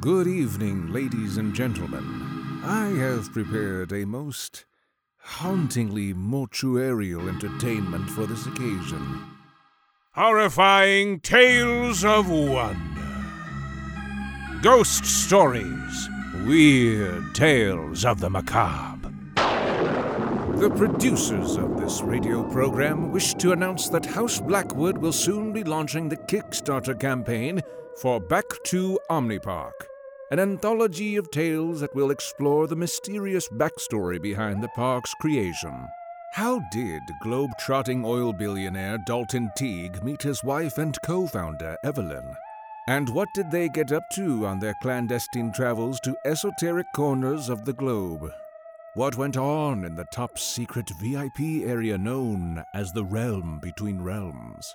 Good evening, ladies and gentlemen. I have prepared a most hauntingly mortuarial entertainment for this occasion. Horrifying Tales of Wonder. Ghost stories. Weird tales of the macabre. The producers of this radio program wish to announce that House Blackwood will soon be launching the Kickstarter campaign for Back to Omnipark, an anthology of tales that will explore the mysterious backstory behind the park's creation. How did globe-trotting oil billionaire Dalton Teague meet his wife and co-founder Evelyn? And what did they get up to on their clandestine travels to esoteric corners of the globe? What went on in the top secret VIP area known as the Realm Between Realms?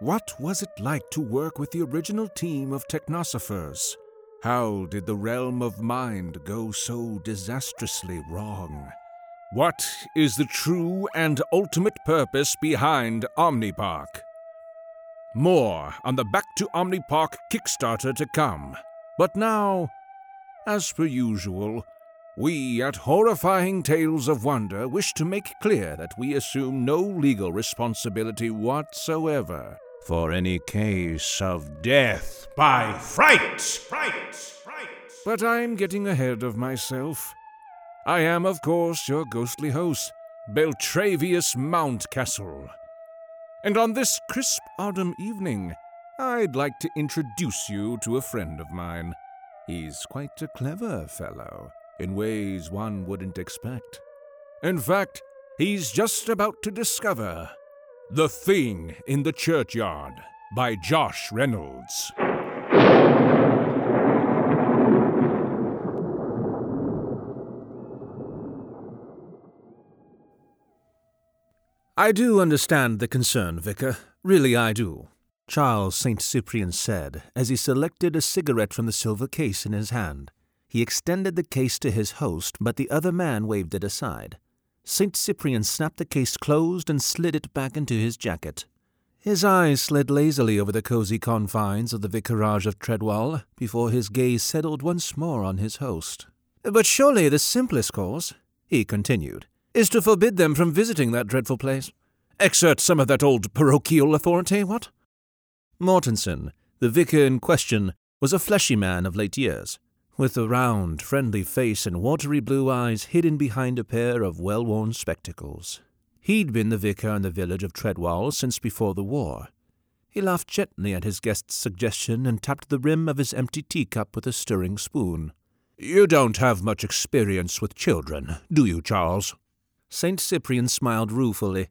What was it like to work with the original team of technosophers? How did the realm of mind go so disastrously wrong? What is the true and ultimate purpose behind Omnipark? More on the Back to Omnipark Kickstarter to come. But now, as per usual, we at Horrifying Tales of Wonder wish to make clear that we assume no legal responsibility whatsoever for any case of death by fright. Fright, fright. But I'm getting ahead of myself. I am, of course, your ghostly host, Beltravius Mountcastle. And on this crisp autumn evening, I'd like to introduce you to a friend of mine. He's quite a clever fellow, in ways one wouldn't expect. In fact, he's just about to discover The Thing in the Churchyard by Josh Reynolds. I do understand the concern, Vicar. Really, I do. Charles St. Cyprian said as he selected a cigarette from the silver case in his hand. He extended the case to his host, but the other man waved it aside. St. Cyprian snapped the case closed and slid it back into his jacket. His eyes slid lazily over the cozy confines of the vicarage of Treadwell before his gaze settled once more on his host. But surely the simplest course, he continued, is to forbid them from visiting that dreadful place. Exert some of that old parochial authority, what? Mortensen, the vicar in question, was a fleshy man of late years, with a round, friendly face and watery blue eyes hidden behind a pair of well worn spectacles. He'd been the vicar in the village of Treadwell since before the war. He laughed gently at his guest's suggestion and tapped the rim of his empty teacup with a stirring spoon. You don't have much experience with children, do you, Charles? St. Cyprian smiled ruefully.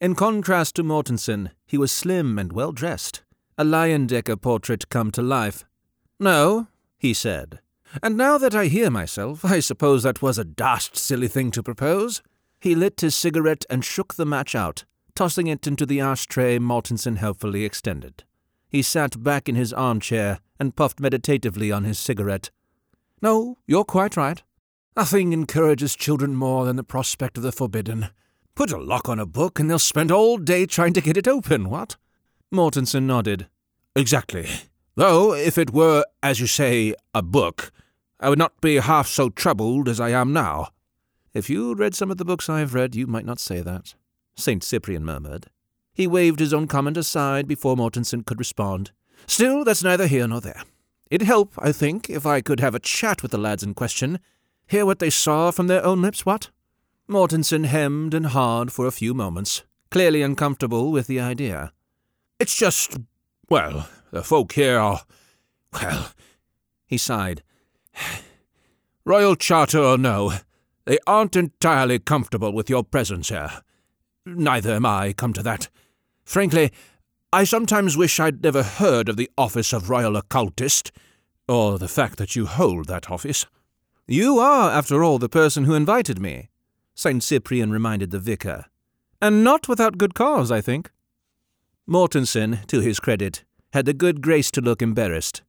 In contrast to Mortensen, he was slim and well dressed, a Leyendecker portrait come to life. No, he said. And now that I hear myself, I suppose that was a dashed silly thing to propose. He lit his cigarette and shook the match out, tossing it into the ashtray Mortensen helpfully extended. He sat back in his armchair and puffed meditatively on his cigarette. No, you're quite right. Nothing encourages children more than the prospect of the forbidden. Put a lock on a book and they'll spend all day trying to get it open, what? Mortensen nodded. Exactly. Though, if it were, as you say, a book, I would not be half so troubled as I am now. If you'd read some of the books I've read, you might not say that, St. Cyprian murmured. He waved his own comment aside before Mortensen could respond. Still, that's neither here nor there. It'd help, I think, if I could have a chat with the lads in question, hear what they saw from their own lips, what? Mortensen hemmed and hawed for a few moments, clearly uncomfortable with the idea. It's just, well, the folk here are, well, he sighed. Royal Charter or no, they aren't entirely comfortable with your presence here. Neither am I, come to that. Frankly, I sometimes wish I'd never heard of the office of Royal Occultist, or the fact that you hold that office. You are, after all, the person who invited me, St. Cyprian reminded the vicar. And not without good cause, I think. Mortensen, to his credit, had the good grace to look embarrassed.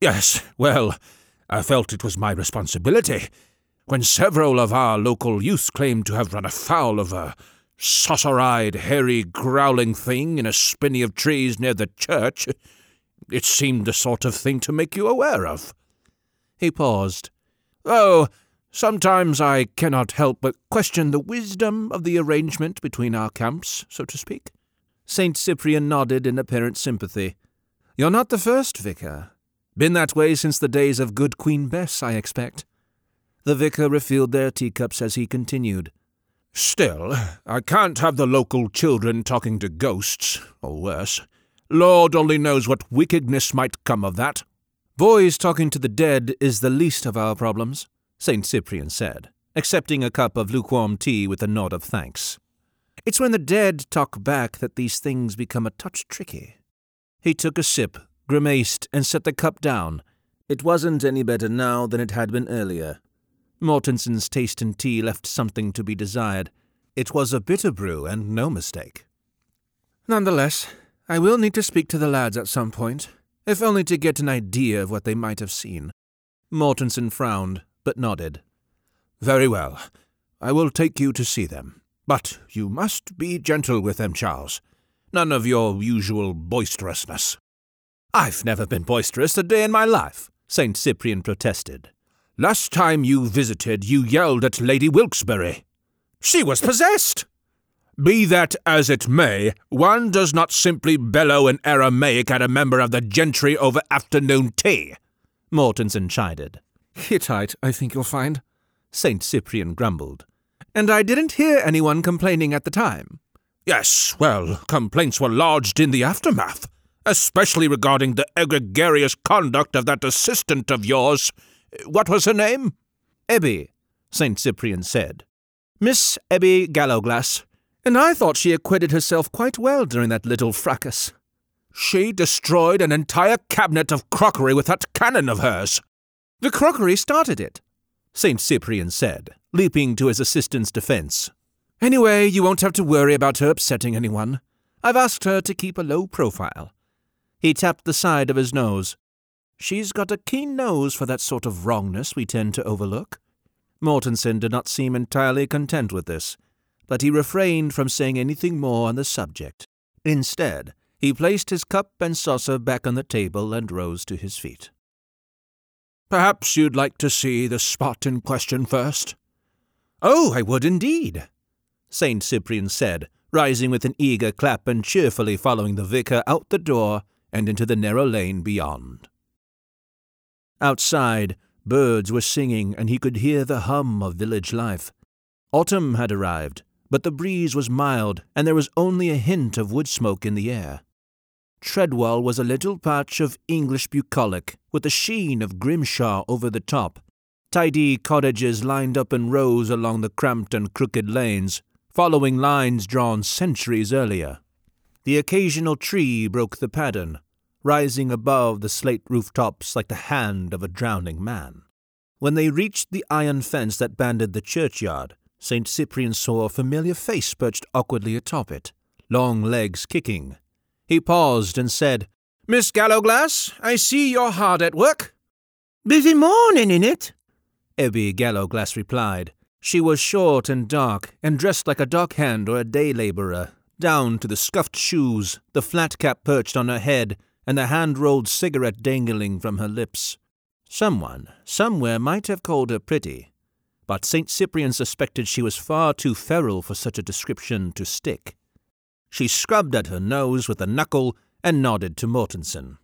Yes, well, I felt it was my responsibility. When several of our local youth claimed to have run afoul of a saucer-eyed, hairy, growling thing in a spinney of trees near the church, it seemed the sort of thing to make you aware of. He paused. Oh, sometimes I cannot help but question the wisdom of the arrangement between our camps, so to speak. St. Cyprian nodded in apparent sympathy. You're not the first, Vicar. Been that way since the days of good Queen Bess, I expect. The vicar refilled their teacups as he continued. Still, I can't have the local children talking to ghosts, or worse. Lord only knows what wickedness might come of that. Boys talking to the dead is the least of our problems, St. Cyprian said, accepting a cup of lukewarm tea with a nod of thanks. It's when the dead talk back that these things become a touch tricky. He took a sip, grimaced, and set the cup down. It wasn't any better now than it had been earlier. Mortensen's taste in tea left something to be desired. It was a bitter brew, and no mistake. Nonetheless, I will need to speak to the lads at some point, if only to get an idea of what they might have seen. Mortensen frowned, but nodded. Very well. I will take you to see them. But you must be gentle with them, Charles. None of your usual boisterousness. I've never been boisterous a day in my life, St. Cyprian protested. Last time you visited, you yelled at Lady Wilkesbury. She was possessed! Be that as it may, one does not simply bellow in Aramaic at a member of the gentry over afternoon tea, Mortensen chided. Hittite, I think you'll find, St. Cyprian grumbled. And I didn't hear anyone complaining at the time. Yes, well, complaints were lodged in the aftermath, especially regarding the egregious conduct of that assistant of yours. What was her name? Ebe, St. Cyprian said. Miss Ebe Gallowglass, and I thought she acquitted herself quite well during that little fracas. She destroyed an entire cabinet of crockery with that cannon of hers. The crockery started it, St. Cyprian said, leaping to his assistant's defense. Anyway, you won't have to worry about her upsetting anyone. I've asked her to keep a low profile. He tapped the side of his nose. She's got a keen nose for that sort of wrongness we tend to overlook. Mortensen did not seem entirely content with this, but he refrained from saying anything more on the subject. Instead, he placed his cup and saucer back on the table and rose to his feet. Perhaps you'd like to see the spot in question first? Oh, I would indeed, St. Cyprian said, rising with an eager clap and cheerfully following the vicar out the door and into the narrow lane beyond. Outside, birds were singing, and he could hear the hum of village life. Autumn had arrived, but the breeze was mild, and there was only a hint of wood smoke in the air. Treadwell was a little patch of English bucolic, with a sheen of Grimshaw over the top. Tidy cottages lined up in rows along the cramped and crooked lanes, following lines drawn centuries earlier. The occasional tree broke the pattern, rising above the slate rooftops like the hand of a drowning man. When they reached the iron fence that banded the churchyard, St. Cyprian saw a familiar face perched awkwardly atop it, long legs kicking. He paused and said, Miss Gallowglass, I see you're hard at work. Busy morning, in it? Ebe Gallowglass replied. She was short and dark, and dressed like a dockhand or a day labourer, down to the scuffed shoes, the flat cap perched on her head, and the hand rolled cigarette dangling from her lips. Someone, somewhere, might have called her pretty, but St. Cyprian suspected she was far too feral for such a description to stick. She scrubbed at her nose with a knuckle and nodded to Mortensen.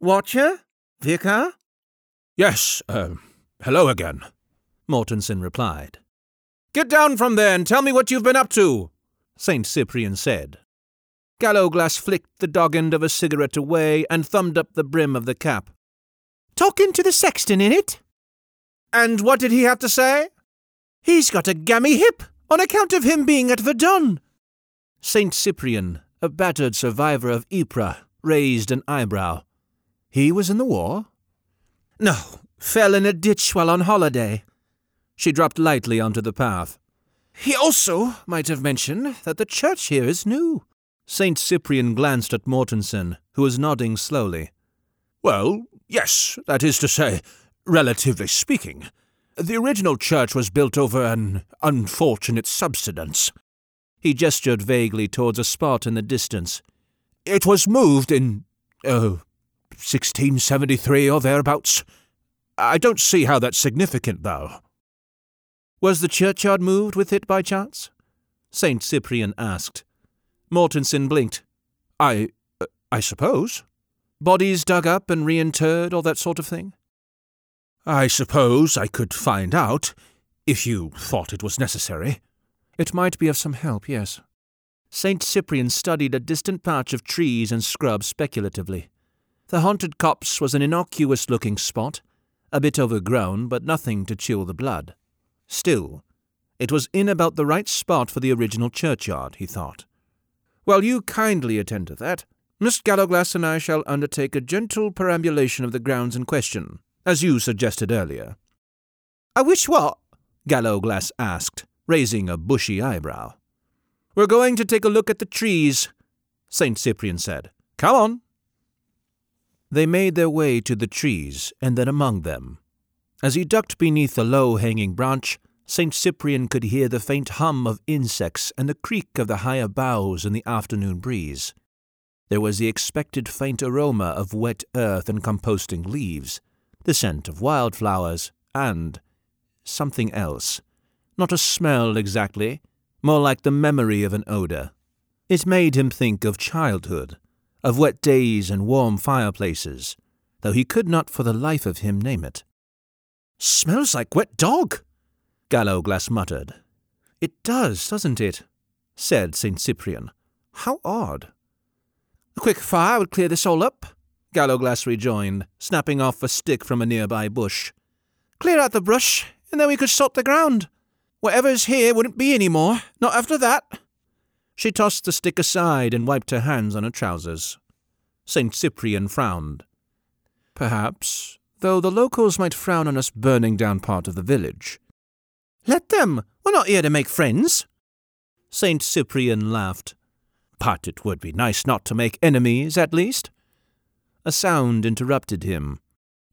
Watcher? Vicar? Yes, uh, hello again, Mortensen replied. Get down from there and tell me what you've been up to, St. Cyprian said. Gallowglass flicked the dog end of a cigarette away and thumbed up the brim of the cap. Talking to the sexton in it? And what did he have to say? He's got a gammy hip on account of him being at Verdun. St. Cyprian, a battered survivor of Ypres, raised an eyebrow. He was in the war? No, fell in a ditch while on holiday. She dropped lightly onto the path. He also might have mentioned that the church here is new. St. Cyprian glanced at Mortensen, who was nodding slowly. Well, yes, that is to say, relatively speaking. The original church was built over an unfortunate subsidence. He gestured vaguely towards a spot in the distance. It was moved in, oh, 1673 or thereabouts. I don't see how that's significant, though. Was the churchyard moved with it by chance? St. Cyprian asked. Mortensen blinked. I. Uh, I suppose. Bodies dug up and reinterred, all that sort of thing? I suppose I could find out, if you thought it was necessary. It might be of some help, yes. St. Cyprian studied a distant patch of trees and scrub speculatively. The haunted copse was an innocuous looking spot, a bit overgrown, but nothing to chill the blood. Still, it was in about the right spot for the original churchyard, he thought. Well, you kindly attend to that. Miss Gallowglass and I shall undertake a gentle perambulation of the grounds in question, as you suggested earlier. I wish what? Gallowglass asked, raising a bushy eyebrow. We're going to take a look at the trees, St. Cyprian said. Come on. They made their way to the trees and then among them. As he ducked beneath a low hanging branch, St. Cyprian could hear the faint hum of insects and the creak of the higher boughs in the afternoon breeze. There was the expected faint aroma of wet earth and composting leaves, the scent of wildflowers, and something else. Not a smell exactly, more like the memory of an odor. It made him think of childhood, of wet days and warm fireplaces, though he could not for the life of him name it. Smells like wet dog, Gallowglass muttered. It does, doesn't it? said St. Cyprian. How odd. A quick fire would clear this all up, Gallowglass rejoined, snapping off a stick from a nearby bush. Clear out the brush, and then we could salt the ground. Whatever's here wouldn't be any more, not after that. She tossed the stick aside and wiped her hands on her trousers. St. Cyprian frowned. Perhaps, though the locals might frown on us burning down part of the village. Let them. We're not here to make friends. St. Cyprian laughed. But it would be nice not to make enemies, at least. A sound interrupted him.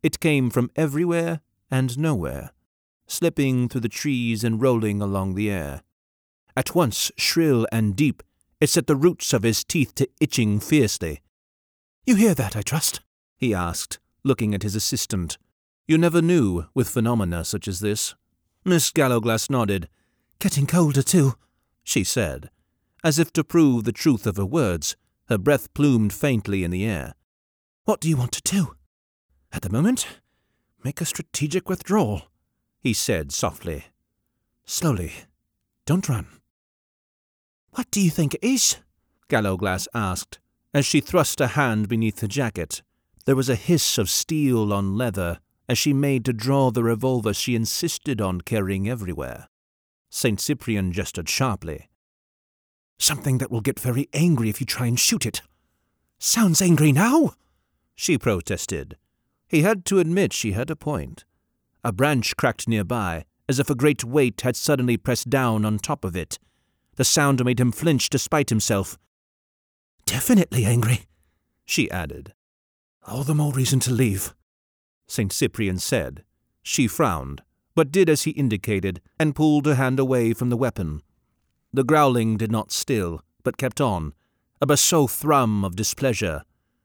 It came from everywhere and nowhere, slipping through the trees and rolling along the air. At once shrill and deep, it set the roots of his teeth to itching fiercely. You hear that, I trust? he asked, looking at his assistant. You never knew with phenomena such as this. Miss Gallowglass nodded. Getting colder, too, she said. As if to prove the truth of her words, her breath plumed faintly in the air. What do you want to do? At the moment, make a strategic withdrawal, he said softly. Slowly. Don't run. What do you think it is? Gallowglass asked, as she thrust a hand beneath the jacket. There was a hiss of steel on leather as she made to draw the revolver she insisted on carrying everywhere. St. Cyprian gestured sharply. Something that will get very angry if you try and shoot it. Sounds angry now, she protested. He had to admit she had a point. A branch cracked nearby, as if a great weight had suddenly pressed down on top of it. The sound made him flinch despite himself. Definitely angry, she added. All the more reason to leave, St. Cyprian said. She frowned, but did as he indicated and pulled her hand away from the weapon. The growling did not still, but kept on, a basso thrum of displeasure.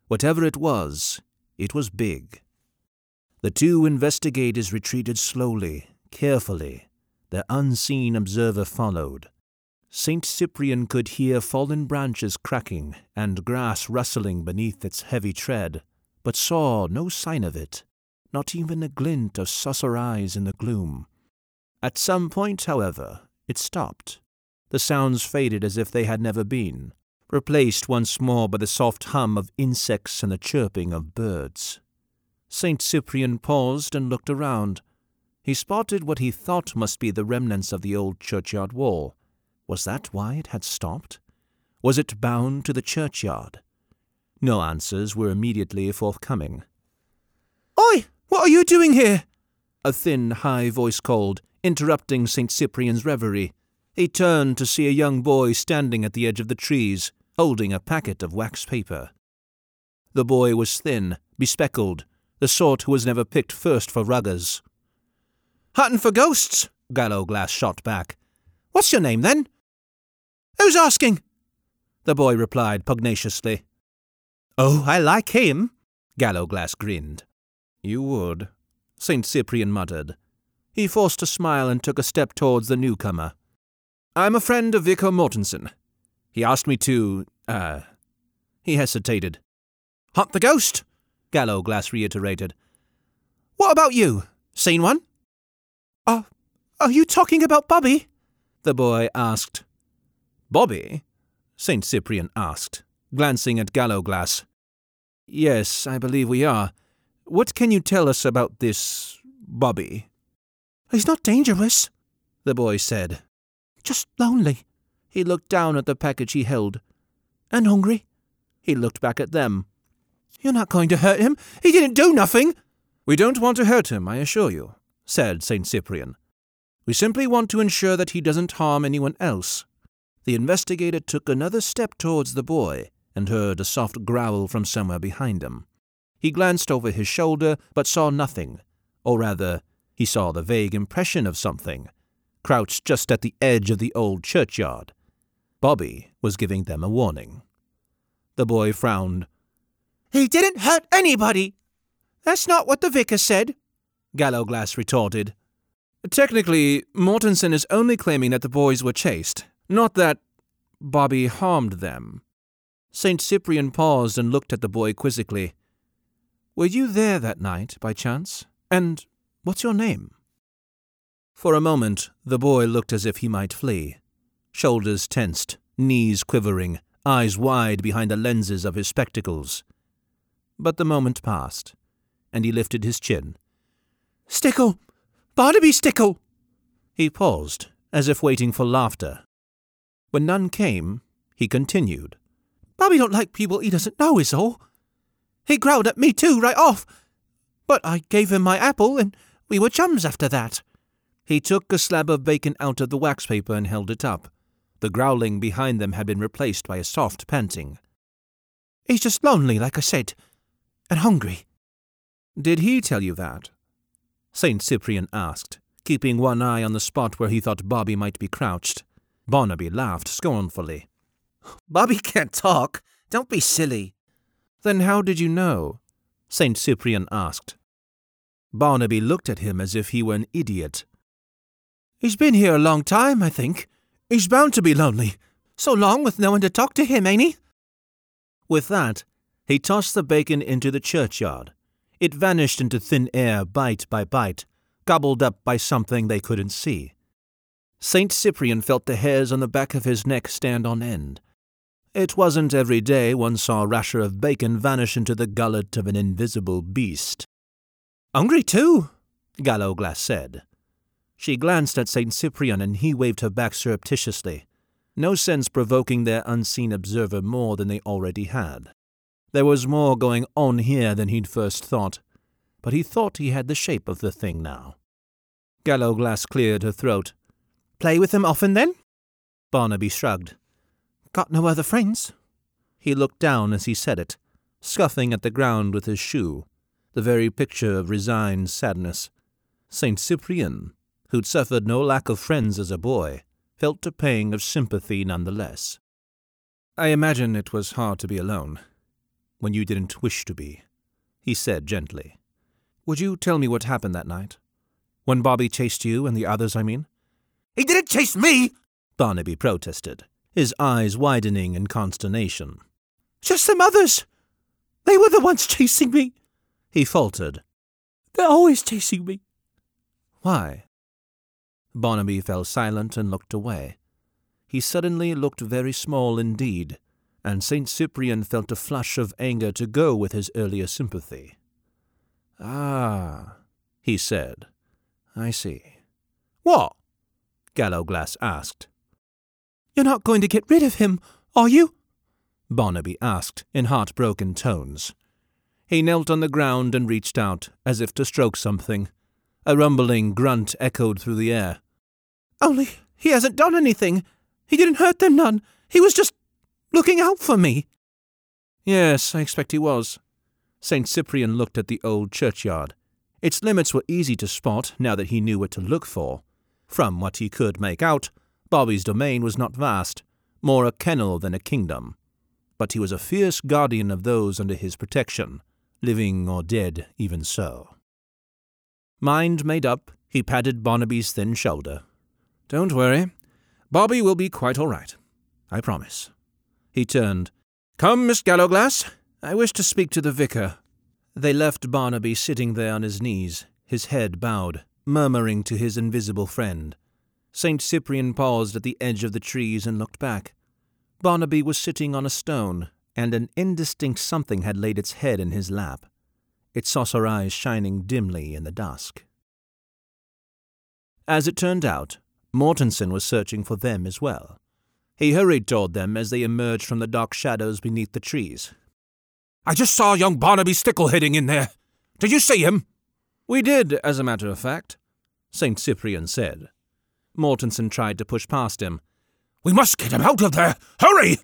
Whatever it was, it was big. The two investigators retreated slowly, carefully. Their unseen observer followed. St. Cyprian could hear fallen branches cracking and grass rustling beneath its heavy tread, but saw no sign of it, not even a glint of saucer eyes in the gloom. At some point, however, it stopped. The sounds faded as if they had never been, replaced once more by the soft hum of insects and the chirping of birds. St. Cyprian paused and looked around. He spotted what he thought must be the remnants of the old churchyard wall. Was that why it had stopped? Was it bound to the churchyard? No answers were immediately forthcoming. Oi! What are you doing here? A thin, high voice called, interrupting St. Cyprian's reverie. He turned to see a young boy standing at the edge of the trees, holding a packet of wax paper. The boy was thin, bespectacled, the sort who was never picked first for ruggers. Hunting for ghosts, Gallowglass shot back. What's your name, then? Who's asking? The boy replied pugnaciously. Oh, I like him, Gallowglass grinned. You would, St. Cyprian muttered. He forced a smile and took a step towards the newcomer. I'm a friend of Vicar Mortensen. He asked me to, uh. He hesitated. Hunt the ghost? Gallowglass reiterated. What about you? Seen one? Uh, are you talking about Bobby? The boy asked. Bobby? St. Cyprian asked, glancing at Gallowglass. Yes, I believe we are. What can you tell us about this Bobby? He's not dangerous, the boy said. Just lonely. He looked down at the package he held. And hungry. He looked back at them. You're not going to hurt him. He didn't do nothing. We don't want to hurt him, I assure you, said St. Cyprian. We simply want to ensure that he doesn't harm anyone else. The investigator took another step towards the boy and heard a soft growl from somewhere behind him. He glanced over his shoulder but saw nothing, or rather, he saw the vague impression of something, crouched just at the edge of the old churchyard. Bobby was giving them a warning. The boy frowned. He didn't hurt anybody! That's not what the vicar said, Gallowglass retorted. Technically, Mortensen is only claiming that the boys were chased, not that Bobby harmed them. St. Cyprian paused and looked at the boy quizzically. Were you there that night, by chance? And what's your name? For a moment, the boy looked as if he might flee. Shoulders tensed, knees quivering, eyes wide behind the lenses of his spectacles. But the moment passed, and he lifted his chin. Stickle! Barnaby Stickle! He paused, as if waiting for laughter. When none came, he continued. Bobby don't like people he doesn't know, is all. He growled at me too, right off. But I gave him my apple, and we were chums after that. He took a slab of bacon out of the wax paper and held it up. The growling behind them had been replaced by a soft panting. He's just lonely, like I said, and hungry. Did he tell you that? St. Cyprian asked, keeping one eye on the spot where he thought Bobby might be crouched. Barnaby laughed scornfully. Bobby can't talk. Don't be silly. Then how did you know? St. Cyprian asked. Barnaby looked at him as if he were an idiot. He's been here a long time, I think. He's bound to be lonely. So long with no one to talk to him, ain't he? With that, he tossed the bacon into the churchyard. It vanished into thin air bite by bite, gobbled up by something they couldn't see. St. Cyprian felt the hairs on the back of his neck stand on end. It wasn't every day one saw a rasher of bacon vanish into the gullet of an invisible beast. Hungry too, Gallowglass said. She glanced at St. Cyprian and he waved her back surreptitiously, no sense provoking their unseen observer more than they already had. There was more going on here than he'd first thought, but he thought he had the shape of the thing now. Gallowglass cleared her throat. Play with them often, then? Barnaby shrugged. Got no other friends? He looked down as he said it, scuffing at the ground with his shoe, the very picture of resigned sadness. St. Cyprian, who'd suffered no lack of friends as a boy, felt a pang of sympathy none the less. I imagine it was hard to be alone, when you didn't wish to be, he said gently. Would you tell me what happened that night? When Bobby chased you and the others, I mean? He didn't chase me, Barnaby protested, his eyes widening in consternation. Just some others. They were the ones chasing me, he faltered. They're always chasing me. Why? Barnaby fell silent and looked away. He suddenly looked very small indeed, and St. Cyprian felt a flush of anger to go with his earlier sympathy. Ah, he said. I see. What? Gallowglass asked. You're not going to get rid of him, are you? Barnaby asked in heartbroken tones. He knelt on the ground and reached out, as if to stroke something. A rumbling grunt echoed through the air. Only he hasn't done anything. He didn't hurt them none. He was just looking out for me. Yes, I expect he was. St. Cyprian looked at the old churchyard. Its limits were easy to spot now that he knew what to look for. From what he could make out, Bobby's domain was not vast, more a kennel than a kingdom. But he was a fierce guardian of those under his protection, living or dead even so. Mind made up, he patted Barnaby's thin shoulder. Don't worry. Bobby will be quite all right. I promise. He turned. Come, Miss Gallowglass. I wish to speak to the vicar. They left Barnaby sitting there on his knees, his head bowed, murmuring to his invisible friend. St. Cyprian paused at the edge of the trees and looked back. Barnaby was sitting on a stone, and an indistinct something had laid its head in his lap, its saucer eyes shining dimly in the dusk. As it turned out, Mortensen was searching for them as well. He hurried toward them as they emerged from the dark shadows beneath the trees. I just saw young Barnaby Stickle heading in there. Did you see him? We did, as a matter of fact, St. Cyprian said. Mortensen tried to push past him. We must get him out of there! Hurry!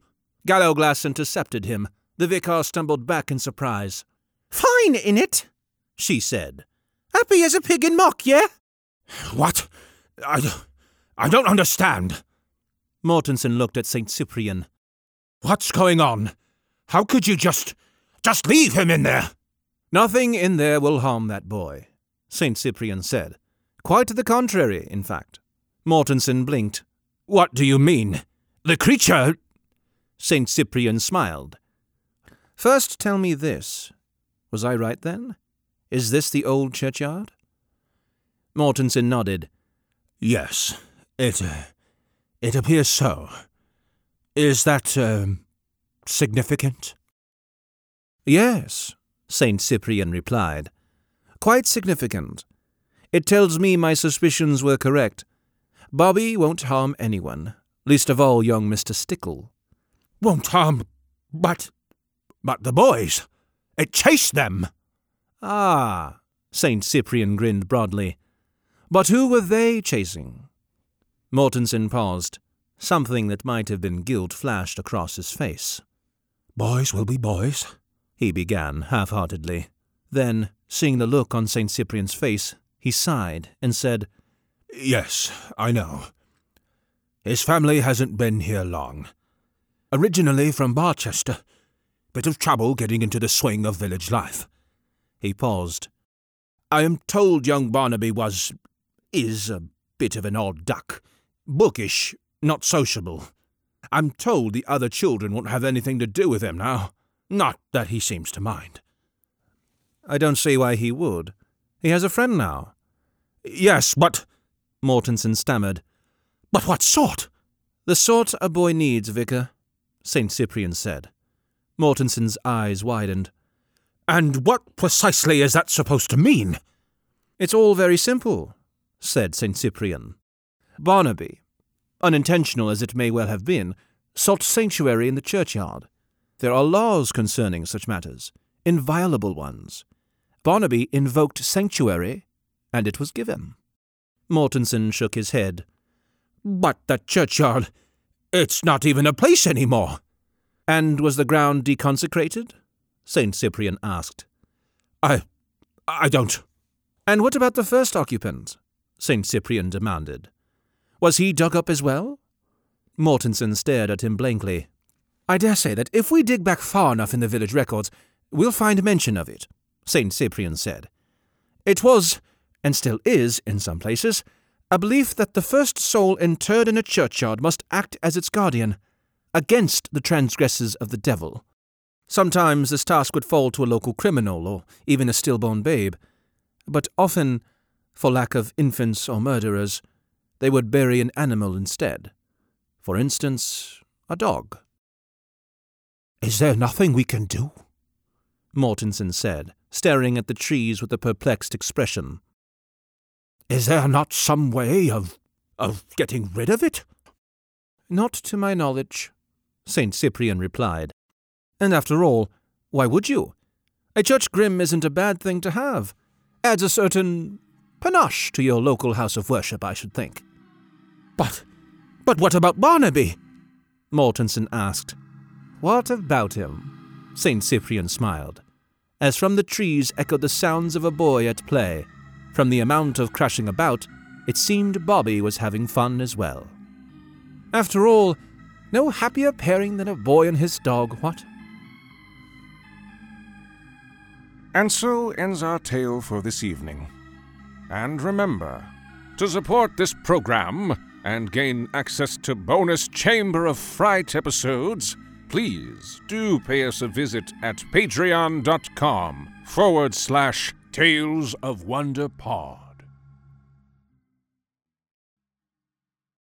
Gallowglass intercepted him. The vicar stumbled back in surprise. Fine, in it, she said. Happy as a pig in mock, yeah? What? I, I don't understand. Mortensen looked at St. Cyprian. What's going on? How could you just. just leave him in there? Nothing in there will harm that boy, St. Cyprian said. Quite the contrary, in fact. Mortensen blinked. What do you mean? The creature. St. Cyprian smiled. First tell me this. Was I right then? Is this the old churchyard? Mortensen nodded. Yes, it. Uh, it appears so. Is that, uh, significant? Yes, St. Cyprian replied. Quite significant. It tells me my suspicions were correct. Bobby won't harm anyone, least of all young Mr. Stickle. Won't harm. But. But the boys. It chased them. Ah, St. Cyprian grinned broadly. But who were they chasing? Mortensen paused. Something that might have been guilt flashed across his face. Boys will be boys, he began half heartedly. Then, seeing the look on St. Cyprian's face, he sighed and said, Yes, I know. His family hasn't been here long. Originally from Barchester. Bit of trouble getting into the swing of village life. He paused. I am told young Barnaby was. is a bit of an odd duck bookish, not sociable. I'm told the other children won't have anything to do with him now. Not that he seems to mind. I don't see why he would. He has a friend now. Yes, but. Mortensen stammered. But what sort? The sort a boy needs, Vicar, St. Cyprian said. Mortensen's eyes widened. And what precisely is that supposed to mean? It's all very simple, said St. Cyprian. Barnaby, unintentional as it may well have been, sought sanctuary in the churchyard. There are laws concerning such matters, inviolable ones. Barnaby invoked sanctuary, and it was given. Mortensen shook his head. But the churchyard, it's not even a place any more. And was the ground deconsecrated? St. Cyprian asked. I. I don't. And what about the first occupant? St. Cyprian demanded. Was he dug up as well? Mortensen stared at him blankly. I dare say that if we dig back far enough in the village records, we'll find mention of it, St. Cyprian said. It was, and still is in some places, a belief that the first soul interred in a churchyard must act as its guardian, against the transgressors of the devil. Sometimes this task would fall to a local criminal or even a stillborn babe, but often, for lack of infants or murderers, they would bury an animal instead. For instance, a dog. Is there nothing we can do? Mortensen said, staring at the trees with a perplexed expression. Is there not some way of. of getting rid of it? Not to my knowledge, St. Cyprian replied. And after all, why would you? A church grim isn't a bad thing to have. Adds a certain panache to your local house of worship, I should think. But, but what about Barnaby? Mortensen asked. What about him? St. Cyprian smiled, as from the trees echoed the sounds of a boy at play. From the amount of crashing about, it seemed Bobby was having fun as well. After all, no happier pairing than a boy and his dog, what? And so ends our tale for this evening. And remember, to support this program and gain access to bonus Chamber of Fright episodes, please do pay us a visit at patreon.com forward slash Tales of Wonder Pod.